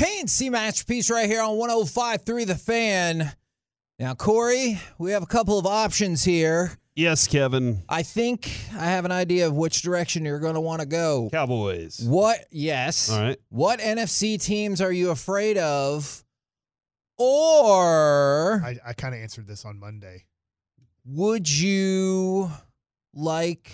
K&C Masterpiece right here on 105.3 The Fan. Now, Corey, we have a couple of options here. Yes, Kevin. I think I have an idea of which direction you're going to want to go. Cowboys. What? Yes. All right. What NFC teams are you afraid of? Or I, I kind of answered this on Monday. would you like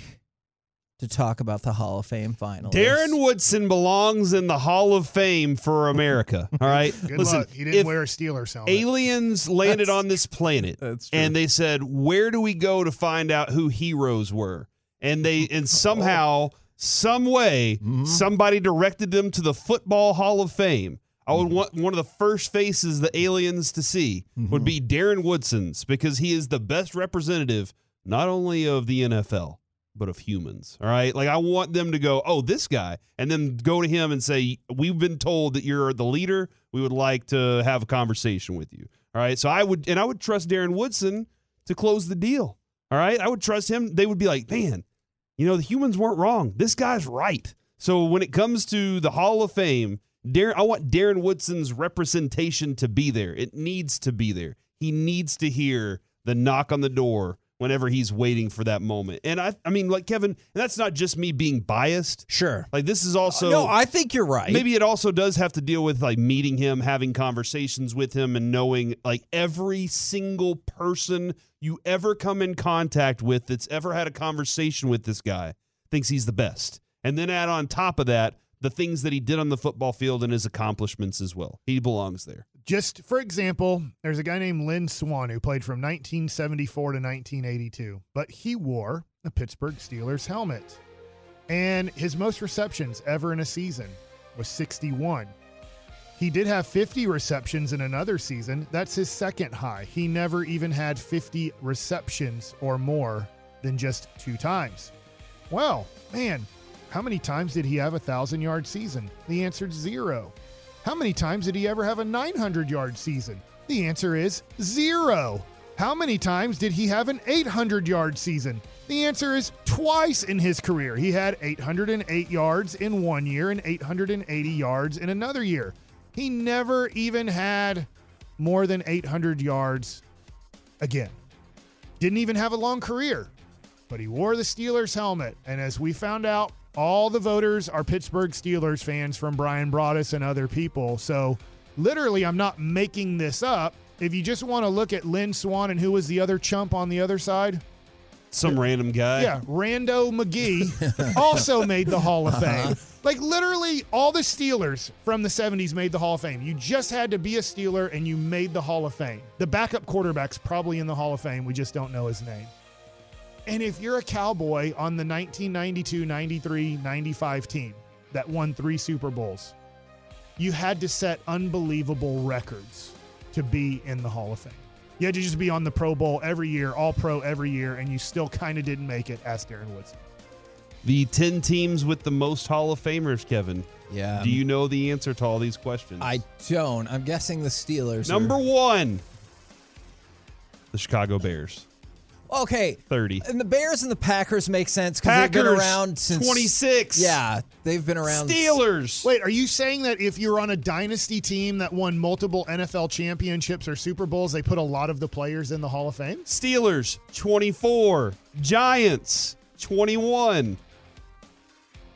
to talk about the Hall of Fame finalists? Darren Woodson belongs in the Hall of Fame for America. All right. Good Listen, luck. He didn't if wear a Steelers helmet. aliens landed That's- on this planet That's and they said, "Where do we go to find out who heroes were?" And they and somehow, some way, Mhm. somebody directed them to the Football Hall of Fame. I would want one of the first faces the aliens to see would be Darren Woodson's because he is the best representative not only of the NFL but of humans. All right, like I want them to go, "Oh, this guy," and then go to him and say, "We've been told that you're the leader. We would like to have a conversation with you." All right, so I would and I would trust Darren Woodson to close the deal. All right, I would trust him. They would be like, "Man, you know, the humans weren't wrong. This guy's right." So when it comes to the Hall of Fame, Darren, I want Darren Woodson's representation to be there. It needs to be there. He needs to hear the knock on the door whenever he's waiting for that moment. And I, I mean, like Kevin, and that's not just me being biased. Sure. Like this is also no, I think you're right. maybe it also does have to deal with like meeting him, having conversations with him, and knowing like every single person you ever come in contact with that's ever had a conversation with this guy thinks he's the best. And then add on top of that the things that he did on the football field and his accomplishments as well. He belongs there. Just for example, there's a guy named Lynn Swann who played from 1974 to 1982, but he wore a Pittsburgh Steelers helmet. And his most receptions ever in a season was 61. He did have 50 receptions in another season. That's his second high. He never even had 50 receptions or more than just two times. Well, man, how many times did he have a 1,000 yard season? The answer is zero. How many times did he ever have a 900 yard season? The answer is zero. How many times did he have an 800 yard season? The answer is twice in his career. He had 808 yards in one year and 880 yards in another year. He never even had more than 800 yards again. Didn't even have a long career, but he wore the Steelers helmet. And as we found out, all the voters are Pittsburgh Steelers fans from Bryan Broaddus and other people. So literally, I'm not making this up. If you just want to look at Lynn Swann and who was the other chump on the other side, Some random guy. yeah, Rando McGee also made the Hall of uh-huh. Fame. Like literally, all the Steelers from the 70s made the Hall of Fame. You just had to be a Steeler and you made the Hall of Fame. The backup quarterback's probably in the Hall of Fame. We just don't know his name. And if you're a Cowboy on the 1992, 93, 95 team that won three Super Bowls, you had to set unbelievable records to be in the Hall of Fame. You had to just be on the Pro Bowl every year, all pro every year, and you still kind of didn't make it. Ask Darren Woodson. The 10 teams with the most Hall of Famers, Kevin. yeah. Do you know the answer to all these questions? I don't. I'm guessing the Steelers. are- Number one, the Chicago Bears. Okay. 30. And the Bears and the Packers make sense because they've Packers, been around since 26. Yeah, they've been around. Steelers. Wait, are you saying that if you're on a dynasty team that won multiple NFL championships or Super Bowls, they put a lot of the players in the Hall of Fame? Steelers 24, Giants 21,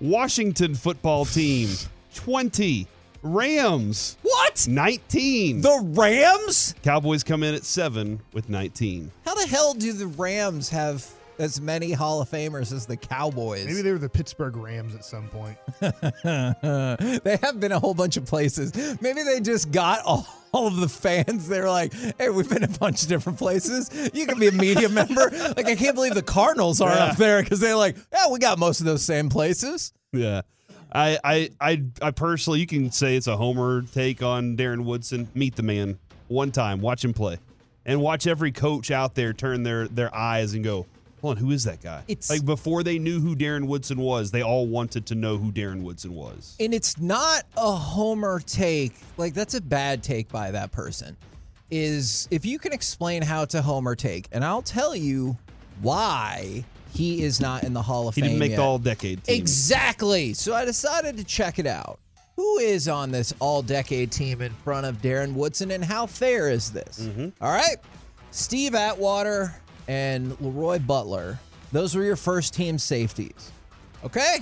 Washington football team 20, Rams What? 19. The Rams? Cowboys come in at 7 with 19. How the hell do the Rams have as many Hall of Famers as the Cowboys? Maybe they were the Pittsburgh Rams at some point. they have been a whole bunch of places. Maybe they just got all, all of the fans. They're like, hey, we've been a bunch of different places. You can be a media member. Like, I can't believe the Cardinals aren't Yeah. up there because they're like, yeah, we got most of those same places. Yeah. I, I I I personally you can say it's a homer take on Darren Woodson. Meet the man one time, watch him play. And watch every coach out there turn their their eyes and go, Hold on, who is that guy? It's- like before they knew who Darren Woodson was, they all wanted to know who Darren Woodson was. And it's not a homer take. Like, that's a bad take by that person. Is if you can explain how to homer take, and I'll tell you why he is not in the Hall of He Fame. He didn't make yet. the all decade team. Exactly. So I decided to check it out. who is on this all decade team in front of Darren Woodson and how fair is this? Mm-hmm. All right. Steve Atwater and Leroy Butler, those were your first team safeties. Okay?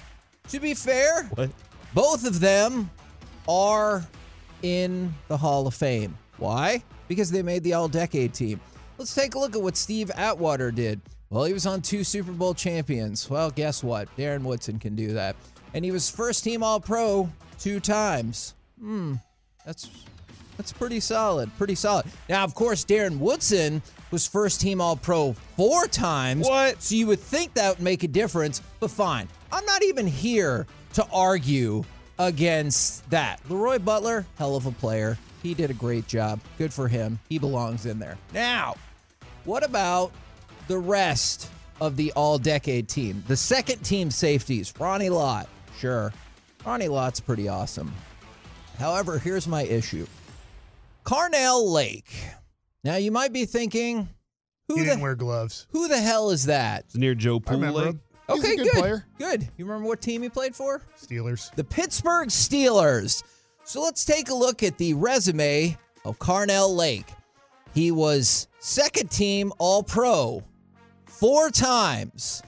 To be fair, What? both of them are in the Hall of Fame. Why? Because they made the all decade team. Let's take a look at what Steve Atwater did. Well, he was on two Super Bowl champions. Well, guess what? Darren Woodson can do that. And he was first team All Pro two times. Hmm, that's that's pretty solid. Pretty solid. Now, of course, Darren Woodson was first team All Pro four times. What? So you would think that would make a difference, but fine. I'm not even here to argue against that. Leroy Butler, hell of a player. He did a great job. Good for him. He belongs in there. Now, what about the rest of the all decade team? The second team safeties, Ronnie Lott. Sure. Ronnie Lott's pretty awesome. However, here's my issue Carnell Lake. Now, you might be thinking, He who didn't the, wear gloves. who the hell is that? It's near Joe I Pool Lake. He's okay, a good, good. player. Good. You remember what team he played for? Steelers. The Pittsburgh Steelers. So let's take a look at the resume of Carnell Lake. He was second team All Pro four times.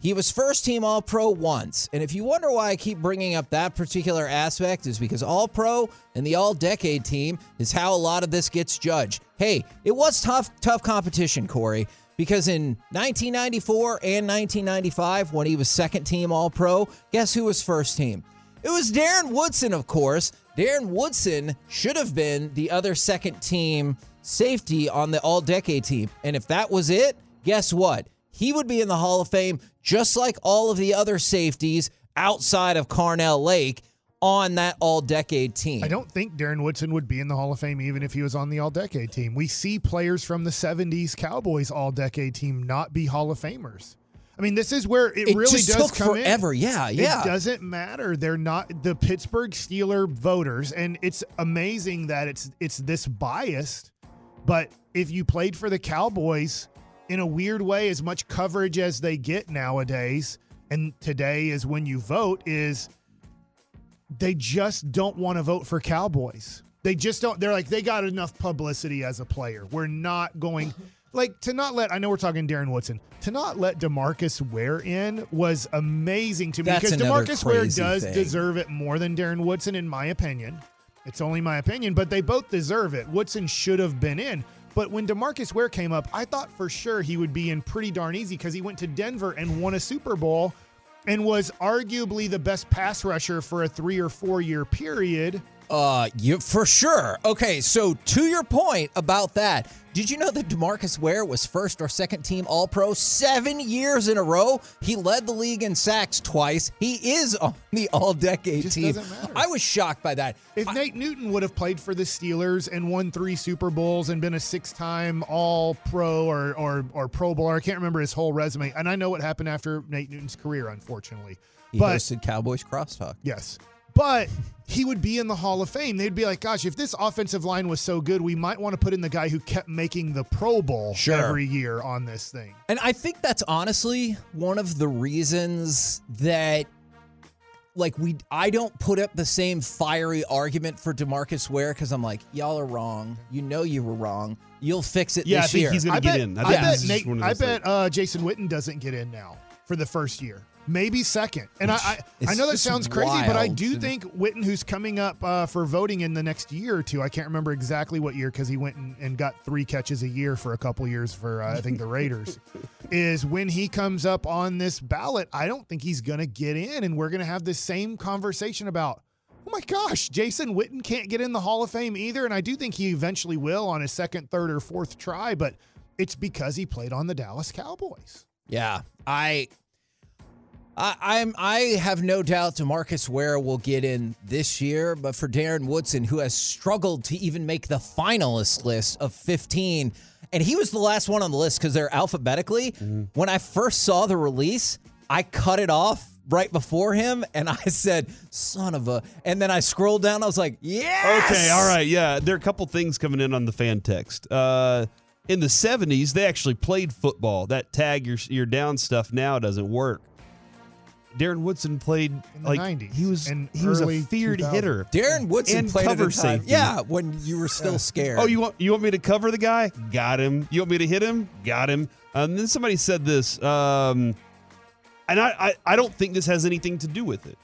He was first team All Pro once. And if you wonder why I keep bringing up that particular aspect, is because All Pro and the All Decade team is how a lot of this gets judged. Hey, it was tough, tough competition, Corey, because in 1994 and 1995, when he was second team All Pro, guess who was first team? It was Darren Woodson, of course. Darren Woodson should have been the other second team safety on the all decade team. And if that was it, guess what? He would be in the Hall of Fame just like all of the other safeties outside of Carnell Lake on that all decade team. I don't think Darren Woodson would be in the Hall of Fame even if he was on the All Decade team. We see players from the 70s Cowboys All Decade team not be Hall of Famers. I mean, this is where it, it really does come forever. in. Yeah, yeah. It doesn't matter. They're not the Pittsburgh Steeler voters, and it's amazing that it's it's this biased. But if you played for the Cowboys, in a weird way, as much coverage as they get nowadays, and today is when you vote, is they just don't want to vote for Cowboys. They just don't. They're like they got enough publicity as a player. We're not going. Like to not let I know we're talking Darren Woodson to not let Demarcus Ware in was amazing to me That's because Demarcus Ware does thing. deserve it more than Darren Woodson in my opinion. It's only my opinion, but they both deserve it. Woodson should have been in. But when Demarcus Ware came up, I thought for sure he would be in pretty darn easy because he went to Denver and won a Super Bowl and was arguably the best pass rusher for a three or four year period. Uh, you for sure. Okay, so to your point about that, did you know that Demarcus Ware was first or second team All Pro seven years in a row? He led the league in sacks twice. He is on the All Decade team. doesn't matter. I was shocked by that. If Nate Newton would have played for the Steelers and won three Super Bowls and been a six-time All Pro or or or Pro Bowler, I can't remember his whole resume, and I know what happened after Nate Newton's career, unfortunately. He but hosted Cowboys Crosstalk. yes, but he would be in the Hall of Fame. They'd be like, "Gosh, if this offensive line was so good, we might want to put in the guy who kept making the Pro Bowl Sure. every year on this thing." And I think that's honestly one of the reasons that like we I don't put up the same fiery argument for DeMarcus Ware cuz I'm like y'all are wrong. You know you were wrong. You'll fix it Yeah, I this think year. he's gonna get bet, in. I I, bet Nate. I bet uh, Jason Witten doesn't get in now for the first year. Maybe second. And I, I, I know that sounds crazy, but I do think Witten, who's coming up uh, for voting in the next year or two, I can't remember exactly what year because he went and, and got three catches a year for a couple years for uh, I think the Raiders. is when he comes up on this ballot, I don't think he's going to get in, and we're going to have this same conversation about. Oh my gosh, Jason Witten can't get in the Hall of Fame either. And I do think he eventually will on his second, third, or fourth try, but it's because he played on the Dallas Cowboys. Yeah, I, I, I'm, I have no doubt Demarcus Ware will get in this year, but for Darren Woodson, who has struggled to even make the finalist list of 15, and he was the last one on the list because they're alphabetically. When I first saw the release, I cut it off right before him, and I said, "Son of a," and then I scrolled down. I was like, "Yes." Okay, all right, yeah. There are a couple things coming in on the fan text. Uh, in the '70s, they actually played football. That tag your your down stuff now doesn't work. Darren Woodson played In the like 90s he was and he was a feared 2000s. hitter. Darren Woodson And played at cover a time. safety. Yeah, when you were still scared. Oh, you want you want me to cover the guy? Got him. You want me to hit him? Got him. And then somebody said this, um, and I, I I don't think this has anything to do with it.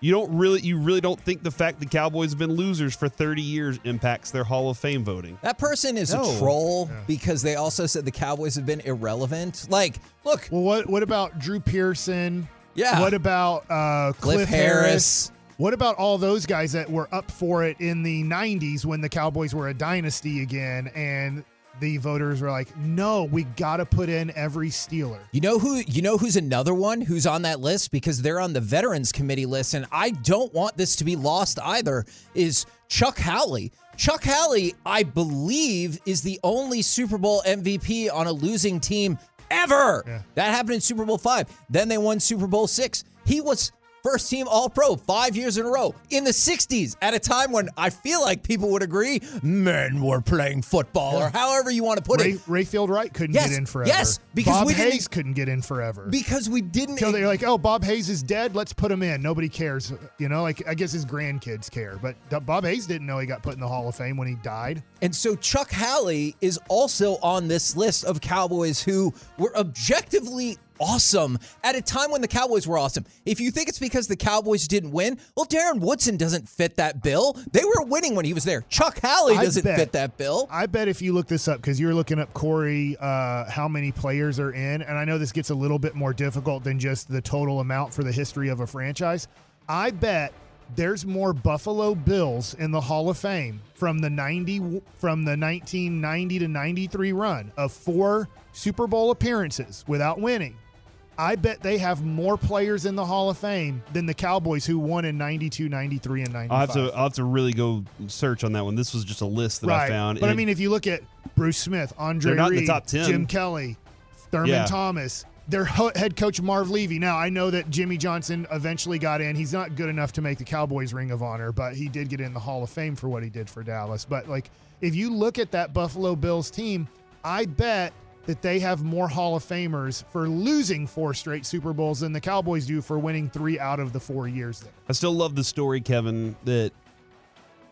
You don't really you really don't think the fact the Cowboys have been losers for 30 years impacts their Hall of Fame voting. That person is No. a troll Yeah. because they also said the Cowboys have been irrelevant. Like, look, Well, what what about Drew Pearson? Yeah, What about uh, Cliff, Cliff, Harris. What about all those guys that were up for it in the 90s when the Cowboys were a dynasty again and the voters were like, "No, we got to put in every Steeler." You know who? You know who's another one who's on that list because they're on the Veterans Committee list, and I don't want this to be lost either. Is Chuck Howley? Chuck Howley, I believe, is the only Super Bowl MVP on a losing team ever. Yeah. That happened in Super Bowl five. Then they won Super Bowl six. He was first team All Pro five years in a row in the '60s at a time when I feel like people would agree men were playing football or however you want to put Ray, it. Rayfield Wright couldn't Yes, get in forever. yes, because Bob we didn't- Hayes couldn't get in forever. Because we didn't So they're like, "Oh, Bob Hayes is dead. Let's put him in." Nobody cares, you know. Like I guess his grandkids care, but Bob Hayes didn't know he got put in the Hall of Fame when he died. And so Chuck Howley is also on this list of Cowboys who were objectively awesome at a time when the Cowboys were awesome. If you think it's because the Cowboys didn't win, well, Darren Woodson doesn't fit that bill. They were winning when he was there. Chuck Howley I doesn't bet. fit that bill. I bet if you look this up, because you were looking up Corey, uh, how many players are in, and I know this gets a little bit more difficult than just the total amount for the history of a franchise. I bet there's more Buffalo Bills in the Hall of Fame from the 90 from the 1990 to 93 run of four Super Bowl appearances without winning. I bet they have more players in the Hall of Fame than the Cowboys who won in 92, 93 and 95. I'll have to I'll have to really go search on that one. This was just a list that I found. But I mean, if you look at Bruce Smith, Andre They're in the Reed, top 10. Jim Kelly, Thurman Yeah. Thomas, their ho- head coach Marv Levy. Now I know that Jimmy Johnson eventually got in. He's not good enough to make the Cowboys Ring of Honor, but he did get in the Hall of Fame for what he did for Dallas. But like, if you look at that Buffalo Bills team, I bet that they have more Hall of Famers for losing four straight Super Bowls than the Cowboys do for winning three out of the four years there. I still love the story, Kevin, that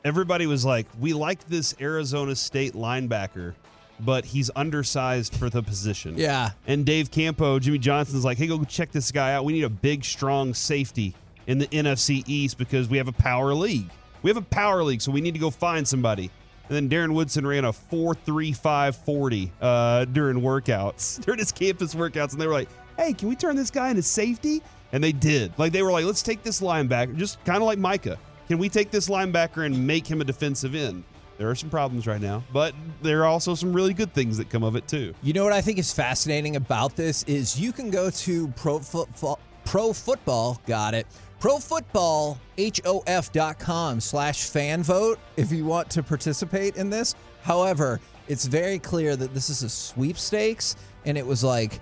everybody was like, we like this Arizona State linebacker, but he's undersized for the position. Yeah. And Dave Campo, Jimmy Johnson's like, hey, go check this guy out. We need a big, strong safety in the NFC East because we have a power league. We have a power league, so we need to go find somebody. And then Darren Woodson ran a 4.35 40 uh, during workouts, during his campus workouts. And they were like, hey, can we turn this guy into safety? And they did. Like, they were like, let's take this linebacker, just kind of like Micah. Can we take this linebacker and make him a defensive end? There are some problems right now, but there are also some really good things that come of it, too. You know what I think is fascinating about this is you can go to pro football, pro football, got it, profootballhof.com slash fan vote if you want to participate in this. However, it's very clear that this is a sweepstakes and it was like,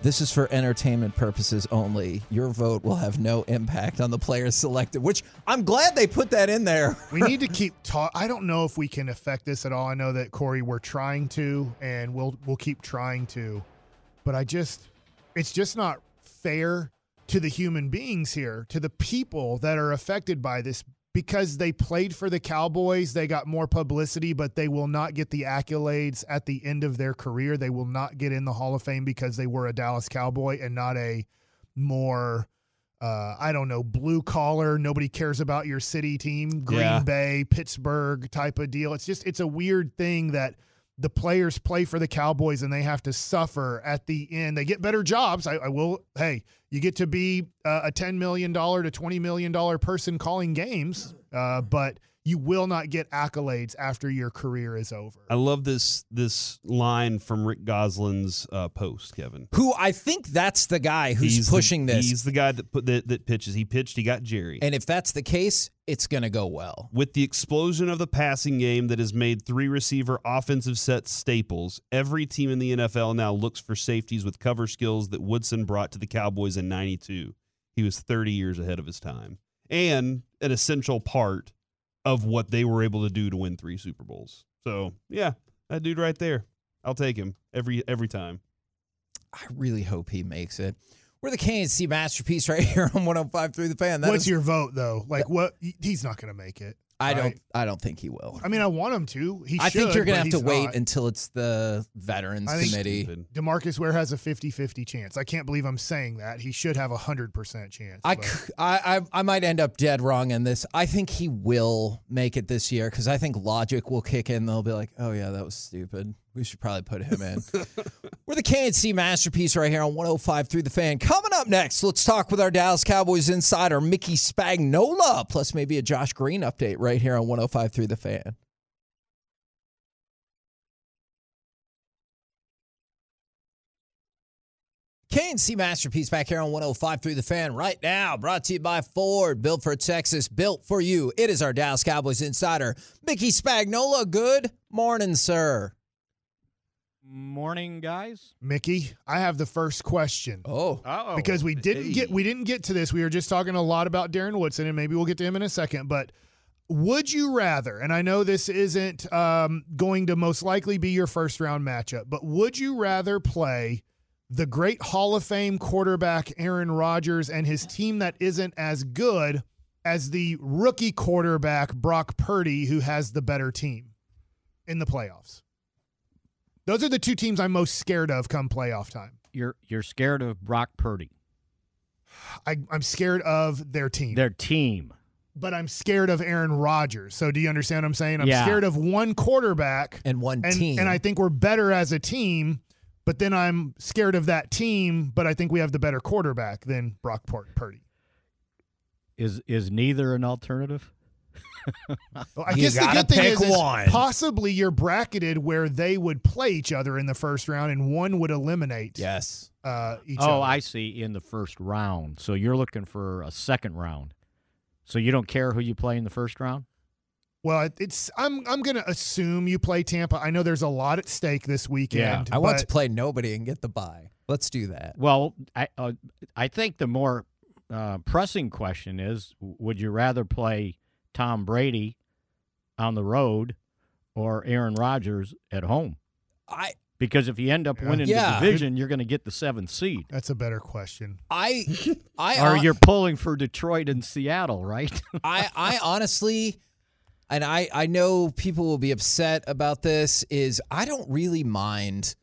this is for entertainment purposes only. Your vote will have no impact on the players selected, which I'm glad they put that in there. we need to keep talk. I don't know if we can affect this at all. I know that Corey, we're trying to, and we'll we'll keep trying to, but I just, it's just not fair to the human beings here, to the people that are affected by this, because they played for the Cowboys. They got more publicity, but they will not get the accolades at the end of their career. They will not get in the Hall of Fame because they were a Dallas Cowboy and not a more uh, I don't know, blue collar, nobody cares about your city team, Green Yeah. Bay, Pittsburgh type of deal. It's just, it's a weird thing that the players play for the Cowboys and they have to suffer at the end. They get better jobs. I, I will, hey, you get to be uh, a $10 million to $20 million person calling games, uh, but you will not get accolades after your career is over. I love this this line from Rick Gosselin's uh, post, Kevin. Who I think that's the guy who's He's the- pushing this. He's the guy that put that, that pitches. He pitched. He got Jerry. And if that's the case, it's going to go well. With the explosion of the passing game that has made three receiver offensive set staples, every team in the NFL now looks for safeties with cover skills that Woodson brought to the Cowboys in 92. He was 30 years ahead of his time and an essential part of what they were able to do to win three Super Bowls. So, yeah, that dude right there. I'll take him every every time. I really hope he makes it. We're the K&C masterpiece right here on 105 through the fan. That What's is- your vote though? Like what? He's not going to make it. I don't? I don't think he will. I mean, I want him to. He I think you're gonna have to he's wait not. until it's the veterans I think- committee. Demarcus Ware has a 50-50 chance. I can't believe I'm saying that. He should have a hundred percent chance. I, but- c- I, I- I might end up dead wrong in this. I think he will make it this year because I think logic will kick in. They'll be like, oh, yeah, that was stupid. We should probably put him in. We're the K&C masterpiece right here on 105 through the fan. Coming up next, let's talk with our Dallas Cowboys insider, Mickey Spagnola, plus maybe a Josh Green update right here on 105 through the fan. K&C Masterpiece back here on 105 through the fan right now. Brought to you by Ford, built for Texas, built for you. It is our Dallas Cowboys insider, Mickey Spagnola. Good morning, sir. Morning, guys. Mickey, I have the first question. Oh, Oh, because we didn't hey. get we didn't get to this. We were just talking a lot about Darren Woodson, and maybe we'll get to him in a second. But would you rather? And I know this isn't um, going to most likely be your first round matchup, but would you rather play the great Hall of Fame quarterback Aaron Rodgers and his team that isn't as good as the rookie quarterback Brock Purdy, who has the better team in the playoffs? Those are the two teams I'm most scared of come playoff time. you're you're scared of Brock Purdy, I, I'm scared of their team. their team. but I'm scared of Aaron Rodgers. So do you understand what I'm saying? I'm Yeah. scared of one quarterback and one and team. and I think we're better as a team, but then I'm scared of that team, but I think we have the better quarterback than Brock Purdy. Is is neither an alternative? Well, I You guess the good thing is, is possibly you're bracketed where they would play each other in the first round and one would eliminate yes. uh, each oh, other. I see. In the first round, so you're looking for a second round. So you don't care who you play in the first round. Well, it's I'm I'm going to assume you play Tampa. I know there's a lot at stake this weekend. I want to play nobody and get the bye. Let's do that. Well, I uh, I think the more uh, pressing question is: Would you rather play Tom Brady on the road or Aaron Rodgers at home? I Because if you end up Yeah. winning Yeah. the division, you're going to get the seventh seed. That's a better question. I I or you're pulling for Detroit and Seattle, right? I I honestly and I I know people will be upset about this is I don't really mind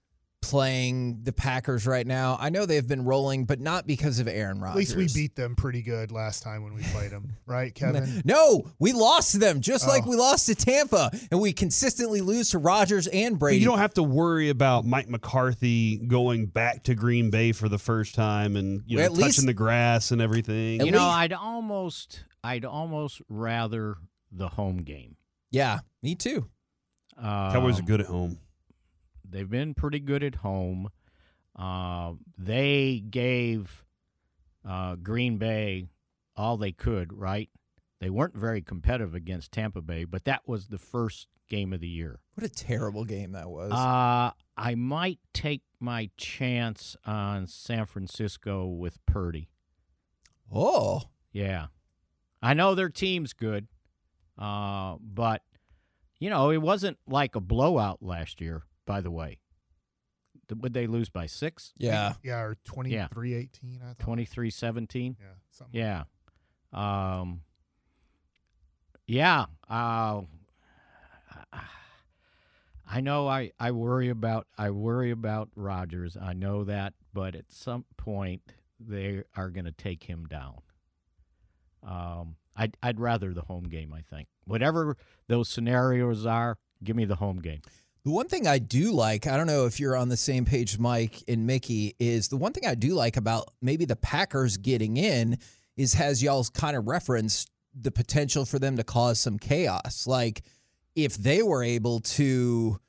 playing the Packers right now. I know they've been rolling but not because of Aaron Rodgers. At least we beat them pretty good last time when we played them, right, Kevin? No, we lost to them just like Oh. we lost to Tampa and we consistently lose to Rodgers and But Brady. you don't have to worry about Mike McCarthy going back to Green Bay for the first time and you know at touching least- the grass and everything. At you know, I'd almost, I'd almost rather the home game. yeah, me too. Um, Cowboys are good at home. They've been pretty good at home. Uh, they gave uh, Green Bay all they could, right? They weren't very competitive against Tampa Bay, but that was the first game of the year. What a terrible game that was. Uh, I might take my chance on San Francisco with Purdy. oh, Yeah. I know their team's good, uh, but, you know, it wasn't like a blowout last year, by the way. Would they lose by six? yeah. Yeah, or 23 18, I thought. 23 17? Yeah, something. Yeah. Um, yeah. Uh, I know I, I worry about I worry about Rodgers. I know that, but at some point they are going to take him down. Um, I'd I'd rather the home game. I think whatever those scenarios are, give me the home game. The one thing I do like, I don't know if you're on the same page, Mike and Mickey, is the one thing I do like about maybe the Packers getting in is has y'all's kind of referenced the potential for them to cause some chaos. Like if they were able to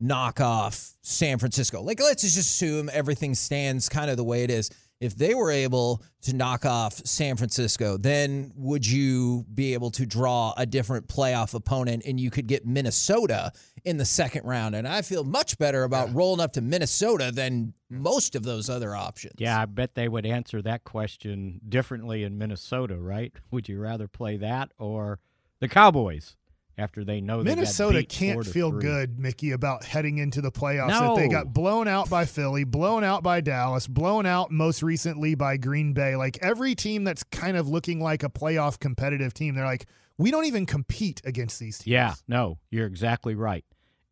knock off San Francisco, like let's just assume everything stands kind of the way it is. If they were able to knock off San Francisco, then would you be able to draw a different playoff opponent and you could get Minnesota in the second round? And I feel much better about rolling up to Minnesota than most of those other options. Yeah, I bet they would answer that question differently in Minnesota, right? Would you rather play that or the Cowboys after they know they Minnesota can't feel three. good, Mickey, about heading into the playoffs. That they got blown out by Philly, blown out by Dallas, blown out most recently by Green Bay. Like every team that's kind of looking like a playoff competitive team, they're like, we don't even compete against these teams. Yeah, no, you're exactly right.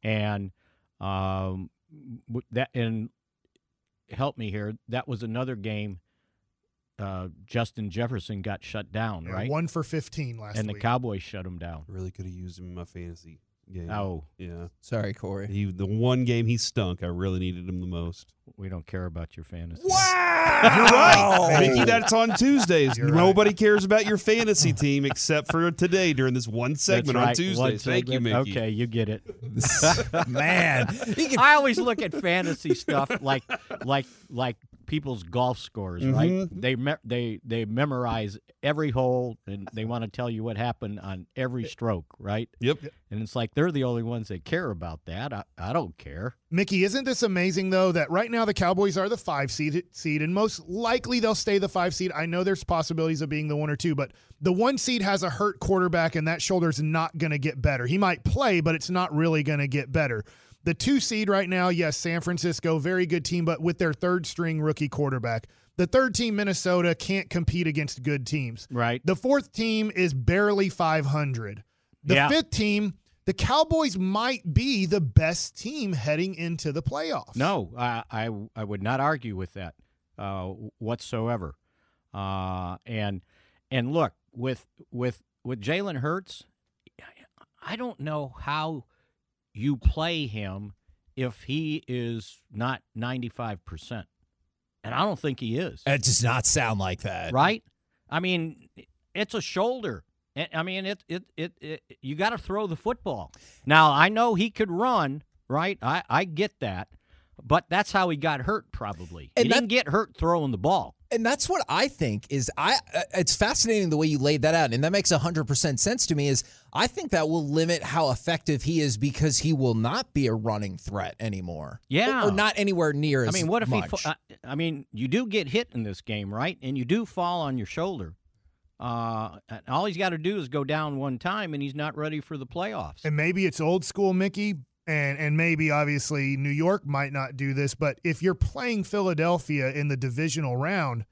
And um, that and help me here. That was another game. Uh, Justin Jefferson got shut down, Yeah, right? One for 15 last week. and the week. Cowboys shut him down. Really could have used him in my fantasy game. Oh, Yeah. Sorry, Corey. He, the one game he stunk, I really needed him the most. we don't care about your fantasy. Wow, You're right. Mickey, that's on Tuesdays. You're right. Nobody cares about your fantasy team except for today during this one That's segment on right, Tuesdays. one Thank you. Mickey. Okay, you get it. Man, can I always look at fantasy stuff like like like people's golf scores, right? Mhm. They me- they they memorize every hole and they want to tell you what happened on every stroke, right? Yep. And it's like they're the only ones that care about that. I, I don't care. Mickey, isn't this amazing though that right now the Cowboys are the five seed seed and most likely they'll stay the five seed. I know there's possibilities of being the one or two, but the one seed has a hurt quarterback and that shoulder's not going to get better. He might play, but it's not really going to get better. The two seed right now, yes, San Francisco, very good team, but with their third string rookie quarterback. The third team, Minnesota, can't compete against good teams. Right. The fourth team is barely 500. The Yeah. fifth team, the Cowboys might be the best team heading into the playoffs. No, I I, I would not argue with that uh, whatsoever. Uh, and and look with with with Jalen Hurts, I don't know how you play him if he is not ninety five percent, and I don't think he is. It does not sound like that. right? I mean, it's a shoulder. I- I mean, it it it, it you got to throw the football. Now, I know he could run, right? I I get that. But that's how he got hurt probably. And he that- didn't get hurt throwing the ball. And that's what I think is I uh, it's fascinating the way you laid that out and that makes 100% sense to me is I think that will limit how effective he is because he will not be a running threat anymore. Yeah. Or, or not anywhere near I mean, what if much. he fa- I, I mean, you do get hit in this game, right? And you do fall on your shoulder. Uh, and all he's got to do is go down one time and he's not ready for the playoffs. And maybe it's old school Mickey and and maybe obviously New York might not do this, but if you're playing Philadelphia in the divisional round,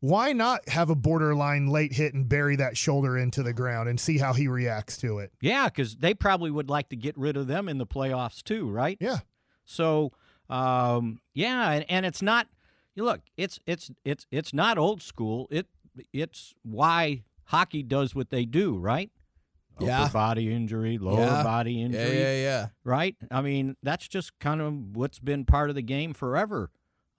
why not have a borderline late hit and bury that shoulder into the ground and see how he reacts to it? Yeah, because they probably would like to get rid of them in the playoffs too, right? Yeah. So, um, yeah, and, and it's not. You look, it's it's it's it's not old school. It it's why hockey does what they do, right? Yeah. Upper body injury, lower Yeah. body injury, yeah, yeah. yeah. right? I mean, that's just kind of what's been part of the game forever.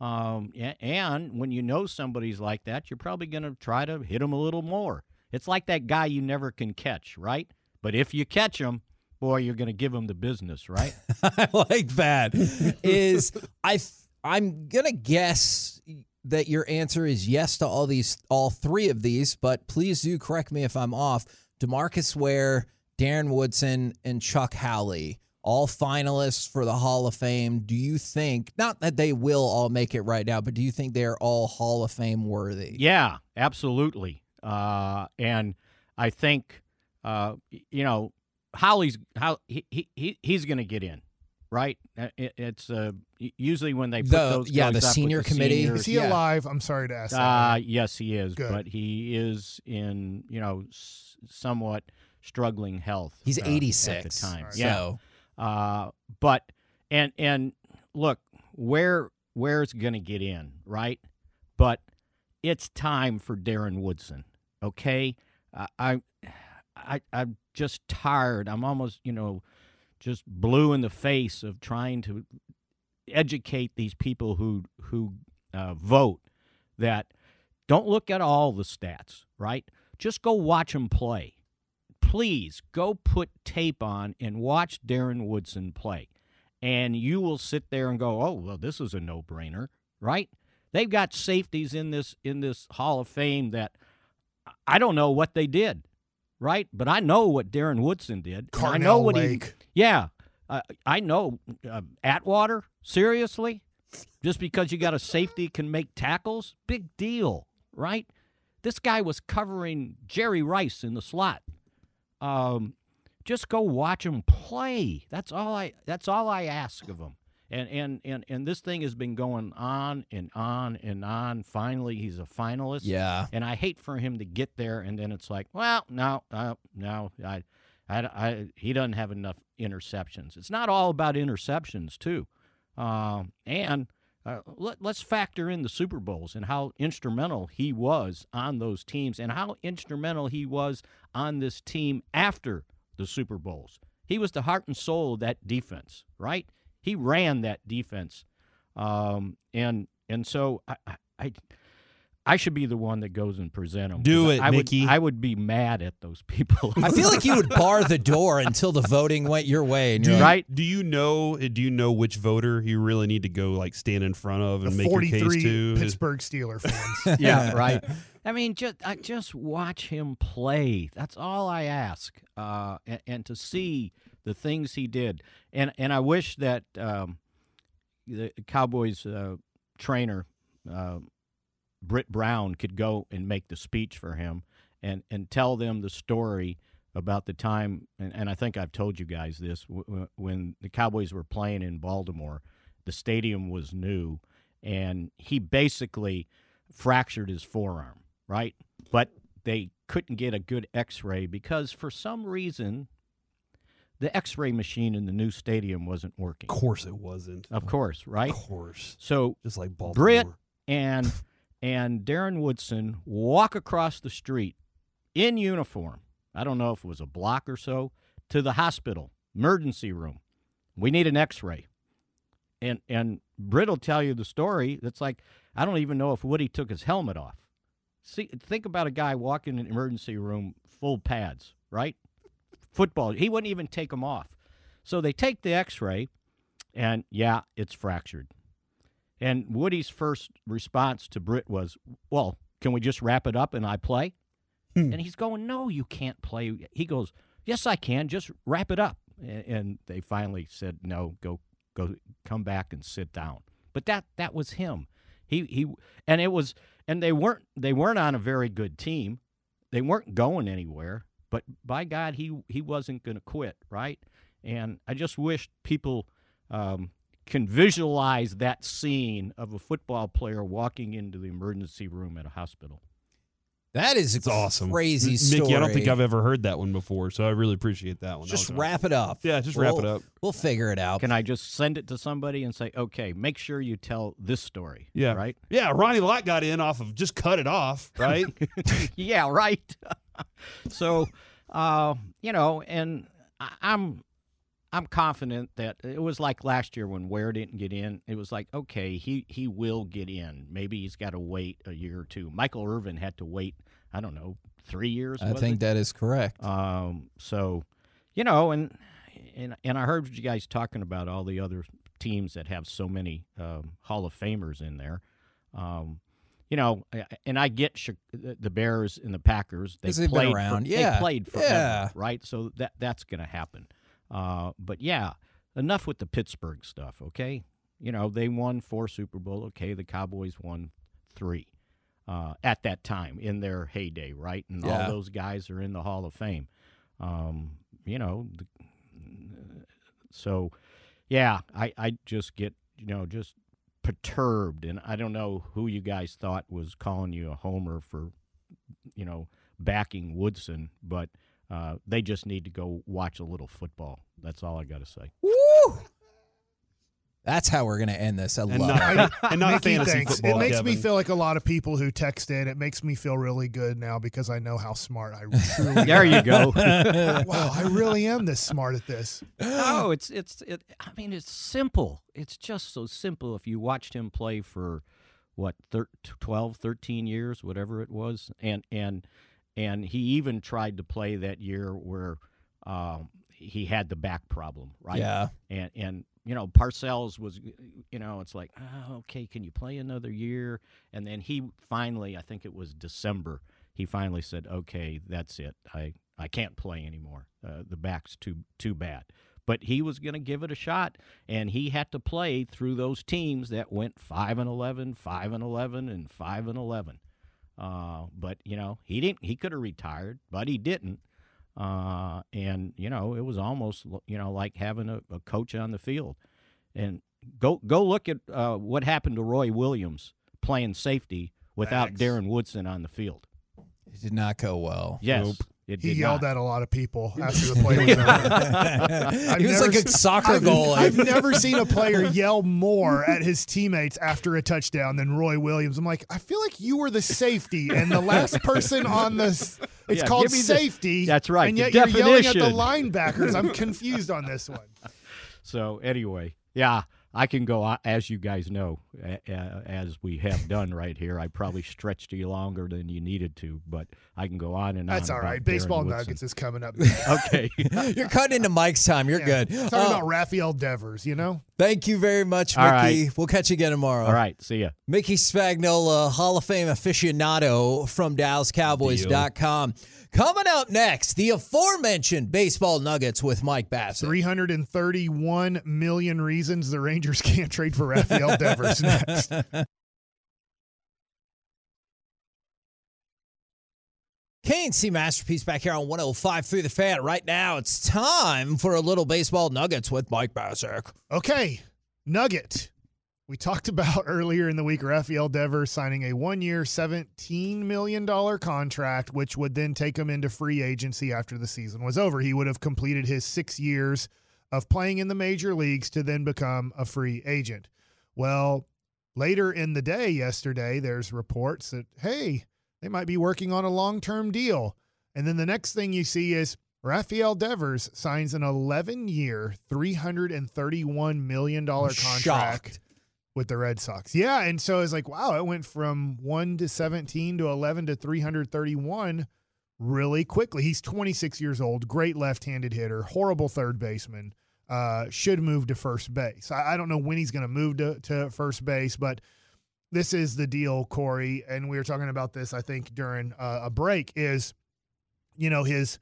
Um, and when you know somebody's like that, you're probably going to try to hit them a little more. It's like that guy you never can catch, right? But if you catch him, boy, you're going to give him the business, right? I like that. Is I I'm gonna guess that your answer is yes to all these, all three of these, but please do correct me if I'm off. Demarcus Ware, Darren Woodson, and Chuck Howley, all finalists for the Hall of Fame. Do you think not that they will all make it right now, but do you think they're all Hall of Fame worthy? Yeah, absolutely. Uh, and I think, uh, you know, Howley's how he, he, he he's going to get in, right? Uh, It, it's y- usually when they put The- those yeah, guys the up with senior the committee. seniors- Is he Yeah. alive? I'm sorry to ask that. Uh, yes, he is, Good. but he is in you know s- somewhat struggling health. He's uh, 86 at the time. Right. Yeah, So uh, but and and look where where's going to get in, right? But it's time for Darren Woodson. Okay, I, I I I'm just tired. I'm almost you know just blue in the face of trying to educate these people who who uh, vote that don't look at all the stats, right? Just go watch them play. Please go put tape on and watch Darren Woodson play. And you will sit there and go, "Oh, well, this is a no-brainer." Right? They've got safeties in this in this Hall of Fame that I don't know what they did, right? But I know what Darren Woodson did. and I know Carnell what Lake. he Yeah. Uh, I know uh, Atwater, seriously? Just because you got a safety can make tackles? Big deal, right? This guy was covering Jerry Rice in the slot. Um, just go watch him play. That's all I. That's all I ask of him. And and and and this thing has been going on and on and on. Finally, he's a finalist. Yeah. And I hate for him to get there, and then it's like, well, no, uh, no, I, I, I, he doesn't have enough interceptions. It's not all about interceptions, too. Um, and uh, let, let's factor in the Super Bowls and how instrumental he was on those teams, and how instrumental he was on this team after the Super Bowls. He was the heart and soul of that defense, right? He ran that defense, um, and and so I, I I should be the one that goes and present them. Do 'cause it, I Mickey. Would, I would be mad at those people. I feel like you would bar the door until the voting went your way. And Do you're like, Right. Do you know? Do you know which voter you really need to go like stand in front of and The make your case 43 to? Pittsburgh Steeler fans. yeah, right. I mean, just I just watch him play. That's all I ask, uh, and, and to see the things he did. And and I wish that um, the Cowboys uh, trainer uh, Britt Brown could go and make the speech for him and and tell them the story about the time. And, and I think I've told you guys this w- w- when the Cowboys were playing in Baltimore. The stadium was new, and he basically fractured his forearm, right? But they couldn't get a good x ray because for some reason the x ray machine in the new stadium wasn't working. Of course, it wasn't. Of course, right? Of course, So just like Baltimore. Britt and and Darren Woodson walk across the street in uniform. I don't know if it was a block or so to the hospital emergency room. We need an X-ray. And and Britt will tell you the story. It's like I don't even know if Woody took his helmet off. See, think about a guy walking in an emergency room full pads, right? Football. He wouldn't even take them off. So they take the X-ray, and yeah, it's fractured. And Woody's first response to Britt was, "Well, can we just wrap it up and I play?" Hmm. And he's going, "No, you can't play." He goes, "Yes, I can. Just wrap it up." And they finally said, "No, go, go, come back and sit down." But that that was him. He he, and it was, and they weren't they weren't on a very good team. They weren't going anywhere. But by God, he he wasn't going to quit, right? And I just wish people um, can visualize that scene of a football player walking into the emergency room at a hospital. that is It's awesome, crazy story. Mickey. I don't think I've ever heard that one before, so I really appreciate that one. Just was wrap it up. Yeah, just wrap it up. We'll figure it out. Can I just send it to somebody and say, okay, make sure you tell this story? Yeah. Right? Yeah, Ronnie Lott got in off of just cut it off, right? yeah, right. so, uh, you know, and I- I'm I'm confident that it was like last year when Ware didn't get in. It was like, okay, he he will get in. Maybe he's got to wait a year or two. Michael Irvin had to wait. I don't know, three years. I think it? that is correct. Um, so, you know, and and and I heard you guys talking about all the other teams that have so many um, Hall of Famers in there. Um, you know, and I get the Bears and the Packers. Been played around. For, Yeah. they played forever, Yeah. right? So that that's going to happen. Uh, but yeah, enough with the Pittsburgh stuff. Okay, you know they won four Super Bowl. Okay, the Cowboys won three uh, at that time in their heyday, right? And Yeah. all those guys are in the Hall of Fame. Um, you know, the, so yeah, I I just get you know just perturbed, and I don't know who you guys thought was calling you a homer for, you know, backing Woodson, but. Uh, they just need to go watch a little football. That's all I got to say. Woo! That's how we're gonna end this. I and love not, it. and not Mickey, fantasy thanks. football. It makes me feel like a lot of people who text in. It makes me feel really good now because I know how smart I truly There you go. Wow, I really am this smart at this. no, it's it's it. I mean, it's simple. It's just so simple. If you watched him play for what thir- 12, 13 years, whatever it was, and and and he even tried to play that year where um, he had the back problem, right? Yeah. and and you know Parcells was you know it's like oh, okay can you play another year? And then he finally I think it was December he finally said okay that's it. I I can't play anymore. Uh, the back's too too bad. But he was going to give it a shot and he had to play through those teams that went 5 and 11 5 and 11 and 5 and 11 uh, but you know he didn't he could have retired but he didn't uh, and you know it was almost you know like having a, a coach on the field. And go go look at uh, what happened to Roy Williams playing safety without Facts. Darren Woodson on the field. It did not go well. Yes, it He yelled not. at a lot of people after the play was over. he was like a seen- soccer I've, goalie. I've never seen a player yell more at his teammates after a touchdown than Roy Williams. I'm like, I feel like you were the safety and the last person on the. It's Yeah, called give me the- safety. that's right, And yet you're yelling at the linebackers. I'm confused on this one. So anyway, yeah, I can go on, as you guys know, a, a, as we have done right here. I probably stretched you longer than you needed to, but I can go on and That's on. all about right. Darren Baseball Woodson. Nuggets is coming up. Okay. You're cutting into Mike's time. You're Yeah. good. Talking Uh, about Rafael Devers, you know? thank you very much, Mickey. right. We'll catch you again tomorrow. all right. See ya. Mickey Spagnola, Hall of Fame aficionado from DallasCowboys.com. Coming up next, the aforementioned baseball nuggets with Mike Bassett. 331 million reasons the Rangers can't trade for Rafael Devers next. K&C Masterpiece back here on 105 through the fan. Right now, it's time for a little baseball nuggets with Mike Bassett. Okay, Nugget. We talked about earlier in the week Rafael Devers signing a one year, $17 million contract, which would then take him into free agency after the season was over. He would have completed his six years of playing in the major leagues to then become a free agent. Well, later in the day yesterday, there's reports that, hey, they might be working on a long term deal. And then the next thing you see is Rafael Devers signs an 11 year, $331 million contract Shocked. with the Red Sox. Yeah. And so it's like, wow, it went from 1 to 17 to 11 to 331 really quickly. He's 26 years old, great left handed hitter, horrible third baseman. Uh, should move to first base. I, I don't know when he's going to move to, first base, but this is the deal, Corey. And we were talking about this, I think, during uh, a break. Is you know his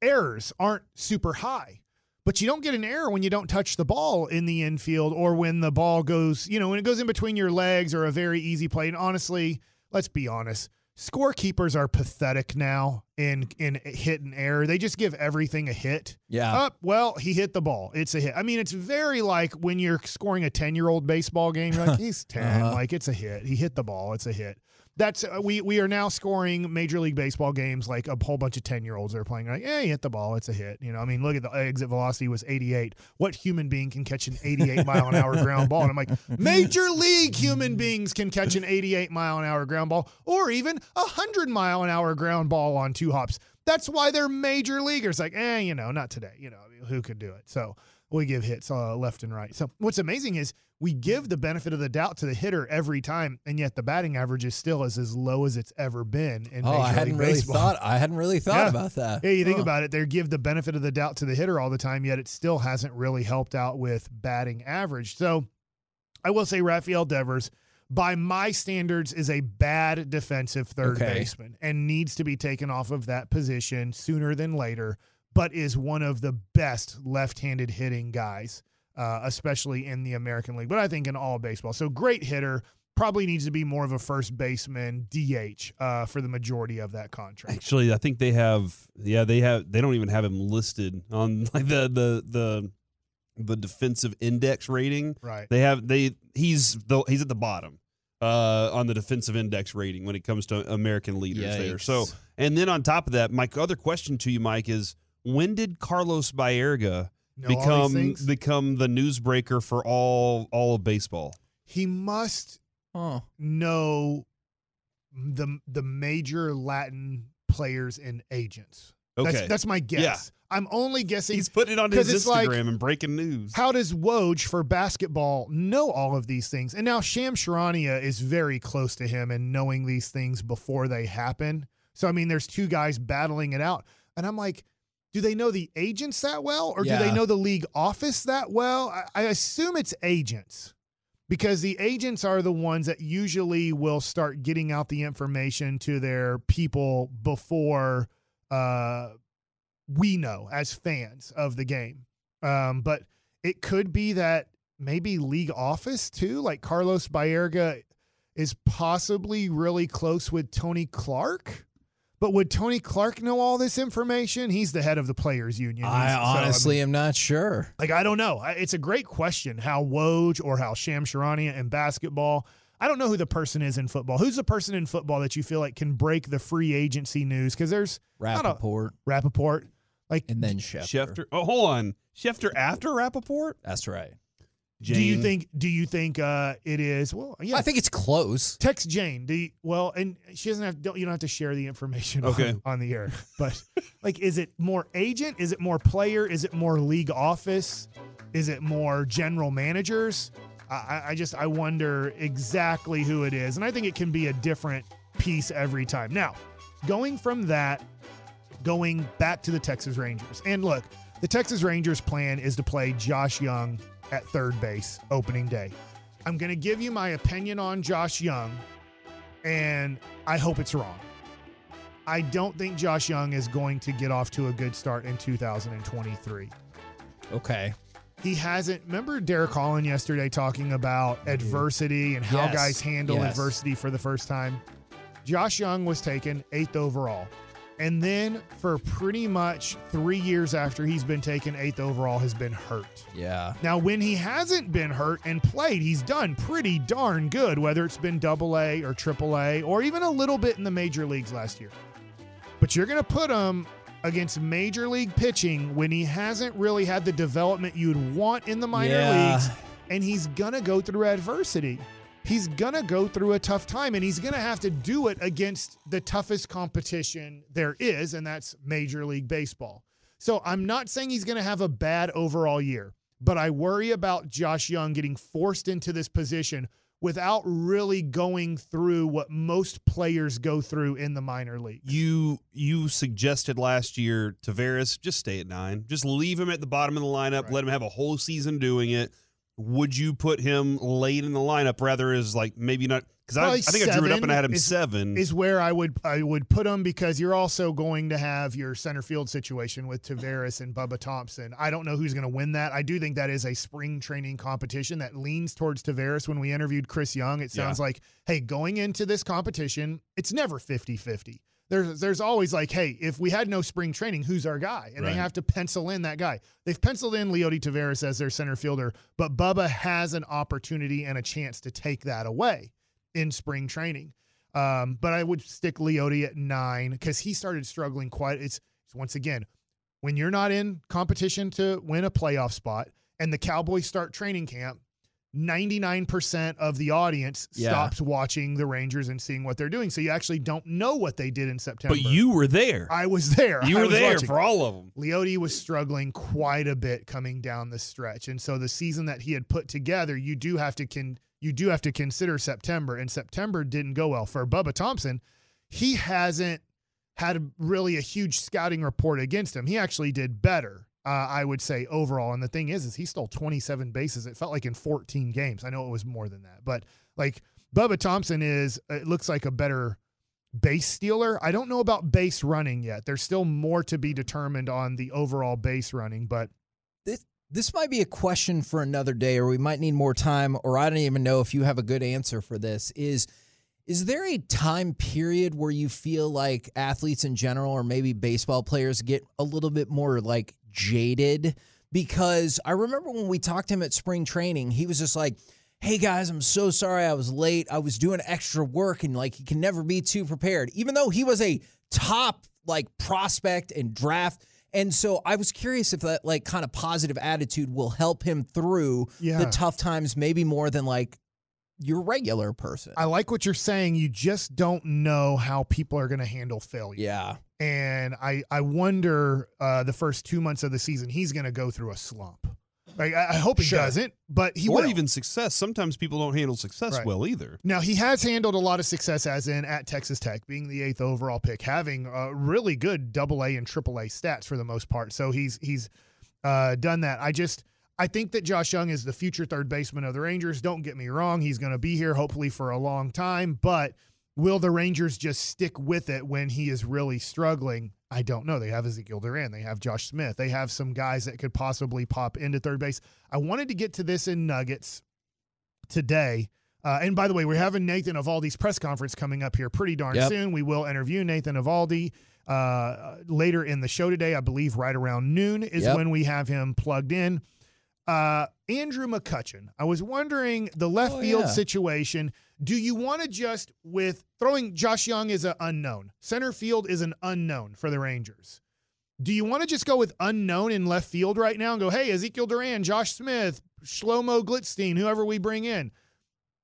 errors aren't super high, but you don't get an error when you don't touch the ball in the infield or when the ball goes, you know, when it goes in between your legs or a very easy play. And honestly, let's be honest. Scorekeepers are pathetic now in in hit and error. They just give everything a hit. Yeah. Up, well, he hit the ball. It's a hit. I mean, it's very like when you're scoring a 10 year old baseball game. You're like, he's 10. Uh-huh. Like, it's a hit. He hit the ball. It's a hit. That's uh, we we are now scoring Major League Baseball games like a whole bunch of 10 year olds are playing. Like, yeah, he hit the ball. It's a hit. You know, I mean, look at the exit velocity was 88. What human being can catch an 88 mile an hour ground ball? And I'm like, Major League human beings can catch an 88 mile an hour ground ball or even a 100 mile an hour ground ball on two hops. That's why they're major leaguers. Like, eh, you know, not today. You know, who could do it? So we give hits uh, left and right. So what's amazing is we give the benefit of the doubt to the hitter every time, and yet the batting average is still as as low as it's ever been in oh, Major I hadn't League really Baseball. thought. I hadn't really thought Yeah. about that. Yeah, you think Huh. about it, they give the benefit of the doubt to the hitter all the time, yet it still hasn't really helped out with batting average. So I will say Rafael Devers, by my standards, is a bad defensive third Okay. baseman and needs to be taken off of that position sooner than later, but is one of the best left handed hitting guys. Uh, especially in the American League, but I think in all baseball. So great hitter, probably needs to be more of a first baseman DH uh, for the majority of that contract. Actually, I think they have. Yeah, they have. They don't even have him listed on like the the the the defensive index rating. Right. They have they. He's the he's at the bottom uh, on the defensive index rating when it comes to American leaders there. So and then on top of that, my other question to you, Mike, is when did Carlos Baerga Know all these become become the newsbreaker for all all of baseball? he must Oh. know the the major Latin players and agents. Okay, That's, that's my guess. Yeah. I'm only guessing. he's putting it on his it's like- Instagram and breaking news. how does Woj for basketball know all of these things? And now Shams Charania is very close to him and knowing these things before they happen. So I mean, there's two guys battling it out, and I'm like, do they know the agents that well, or do they know the league office that well? I, I assume it's agents because the agents are the ones that usually will start getting out the information to their people before uh, we know as fans of the game. Um, but it could be that maybe league office too, like Carlos Baerga is possibly really close with Tony Clark. But would Tony Clark know all this information? He's the head of the players union. I He's- so, mean, honestly am not sure. like I don't know. It's a great question. How Woj or how Shams Charania in basketball. I don't know who the person is in football. Who's the person in football that you feel like can break the free agency news? Because there's not a- Rapoport Rapoport. Like, and then Schefter. Schefter. Oh, hold on. Schefter after Rapoport? That's right. Do you think? Do you think uh, it is? Well, yeah. I think it's close. text Jane. Do you, well, and she doesn't have. Don't, you don't have to share the information on- Okay. on, the air. But like, is it more agent? Is it more player? Is it more league office? Is it more general managers? I, I- I just I wonder exactly who it is, and I think it can be a different piece every time. Now, going from that, going back to the Texas Rangers, and look, the Texas Rangers' plan is to play Josh Jung at third base opening day. I'm going to give you my opinion on Josh Jung, and I hope it's wrong. I don't think Josh Jung is going to get off to a good start in 2023. Okay. He hasn't. Remember Derek Holland yesterday talking about mm-hmm. adversity and how Yes. guys handle Yes. adversity for the first time? Josh Jung was taken eighth overall. And then for pretty much three years after he's been taken eighth overall, has been hurt. Yeah. Now, when he hasn't been hurt and played, he's done pretty darn good, whether it's been double A or triple A or even a little bit in the major leagues last year. But you're going to put him against major league pitching when he hasn't really had the development you'd want in the minor Yeah. leagues, and he's going to go through adversity. He's going to go through a tough time, and he's going to have to do it against the toughest competition there is, and that's Major League Baseball. So I'm not saying he's going to have a bad overall year, but I worry about Josh Jung getting forced into this position without really going through what most players go through in the minor leagues. You you suggested last year Taveras just stay at nine, just leave him at the bottom of the lineup, Right. let him have a whole season doing it. Would you put him late in the lineup rather as like maybe not because I, I think I drew it up and I had him is- seven. is where I would I would put him because you're also going to have your center field situation with Taveras and Bubba Thompson. I don't know who's going to win that. I do think that is a spring training competition that leans towards Taveras. When we interviewed Chris Young, it sounds like, hey, going into this competition, it's never 50-50. There's there's always like, hey, if we had no spring training, who's our guy? And Right. they have to pencil in that guy. They've penciled in Leody Taveras as their center fielder, but Bubba has an opportunity and a chance to take that away in spring training. Um, but I would stick Leody at nine because he started struggling quite. It's, it's once again when you're not in competition to win a playoff spot, and the Cowboys start training camp. 99% of the audience Yeah. stops watching the Rangers and seeing what they're doing. So you actually don't know what they did in September. but you were there. I was there. you I were there watching. for all of them. Leody was struggling quite a bit coming down the stretch, and so the season that he had put together, you do have to con- you do have to consider September, and September didn't go well for Bubba Thompson. He hasn't had really a huge scouting report against him. He actually did better, uh, I would say overall. And the thing is, is he stole 27 bases. It felt like in 14 games. I know it was more than that, but like Bubba Thompson is, it looks like a better base stealer. I don't know about base running yet. There's still more to be determined on the overall base running, but This this might be a question for another day, or we might need more time, or I don't even know if you have a good answer for this. Is is there a time period where you feel like athletes in general, or maybe baseball players, get a little bit more like jaded? Because I remember when we talked to him at spring training, he was just like, Hey guys, I'm so sorry I was late. I was doing extra work and like he can never be too prepared, even though he was a top like prospect and draft. And so I was curious if that like kind of positive attitude will help him through Yeah. the tough times, maybe more than like your regular person. I like what you're saying. You just don't know how people are going to handle failure. yeah. And I, I wonder uh, the first two months of the season, he's going to go through a slump. Like, I, I hope he Sure. doesn't, but he or will. even success. Sometimes people don't handle success Right. well either. Now he has handled a lot of success, as in at Texas Tech, being the eighth overall pick, having uh, really good Double A and Triple A stats for the most part. So he's he's uh, done that. I just I think that Josh Jung is the future third baseman of the Rangers. Don't get me wrong; he's going to be here hopefully for a long time. But will the Rangers just stick with it when he is really struggling? I don't know. They have Ezekiel Duran. They have Josh Smith. They have some guys that could possibly pop into third base. I wanted to get to this in Nuggets today Uh, and by the way, we're having Nathan Eovaldi's press conference coming up here pretty darn Yep. soon. We will interview Nathan Eovaldi uh, later in the show today. I believe right around noon is Yep. when we have him plugged in. Uh, Andrew McCutchen. I was wondering the left Oh, field yeah. situation. Do you want to just with throwing Josh Jung is an unknown. Center field is an unknown for the Rangers. Do you want to just go with unknown in left field right now and go, hey, Ezekiel Duran, Josh Smith, Shlomo Glitzstein, whoever we bring in,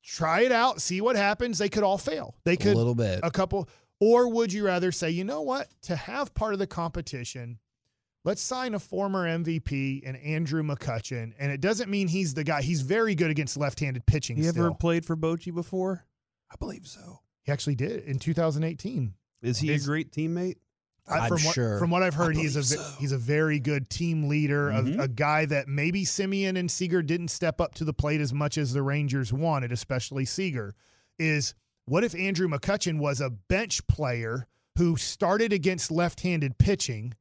try it out, see what happens. They could all fail. They could a little bit. a couple. Or would you rather say, you know what, to have part of the competition, let's sign a former MVP and Andrew McCutchen. And it doesn't mean he's the guy. He's very good against left-handed pitching. You still. ever played for Bochy before? I believe so. he actually did in 2018. Is he Is- a great teammate? I- I'm from sure. What, from what I've heard, he's a so. he's a very good team leader, a- Mhm. a, guy that maybe Semien and Seager didn't step up to the plate as much as the Rangers wanted, especially Seager. Is what if Andrew McCutchen was a bench player who started against left-handed pitching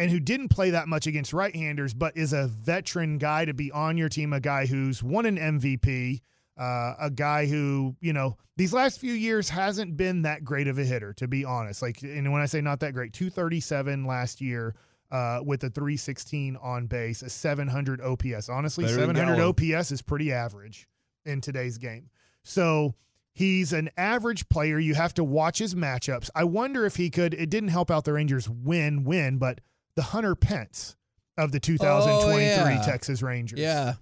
and who didn't play that much against right-handers, but is a veteran guy to be on your team, a guy who's won an MVP, uh, a guy who you know these last few years hasn't been that great of a hitter, to be honest. Like, and when I say not that great, two thirty seven last year. Uh, with a 316 on base, a 700 OPS. Honestly, Better 700 OPS is pretty average in today's game. So he's an average player. You have to watch his matchups. I wonder if he could. It didn't help out the Rangers win win, but the Hunter Pence of the 2023 Oh, yeah. Texas Rangers. yeah.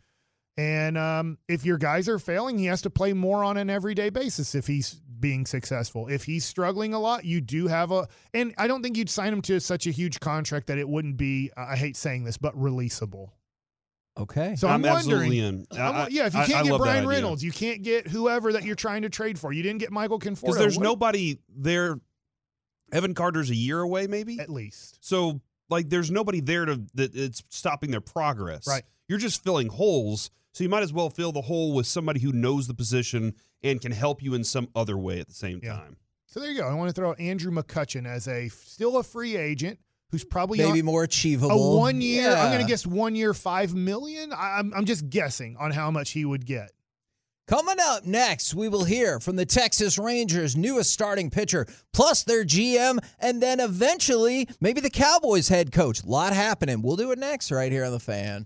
And um, if your guys are failing, he has to play more on an everyday basis if he's being successful. If he's struggling a lot, you do have a. And I don't think you'd sign him to such a huge contract that it wouldn't be, I hate saying this, but releasable. Okay. So I'm, wondering. absolutely in. I'm- yeah, if you can't I get Brian. Reynolds, you can't get whoever that you're trying to trade for. You didn't get Michael Conforto. because there's What- nobody there. Evan Carter's a year away, maybe. at least. So like, there's nobody there to that it's stopping their progress. Right. You're just filling holes. So you might as well fill the hole with somebody who knows the position and can help you in some other way at the same Yeah. time. So there you go. I want to throw out Andrew McCutchen as a still a free agent who's probably Maybe on more a achievable. one year. I'm going to guess one year, five million. I- I'm I'm just guessing on how much he would get. Coming up next, we will hear from the Texas Rangers' newest starting pitcher, plus their GM, and then eventually maybe the Cowboys head coach. A lot happening. We'll do it next right here on the fan.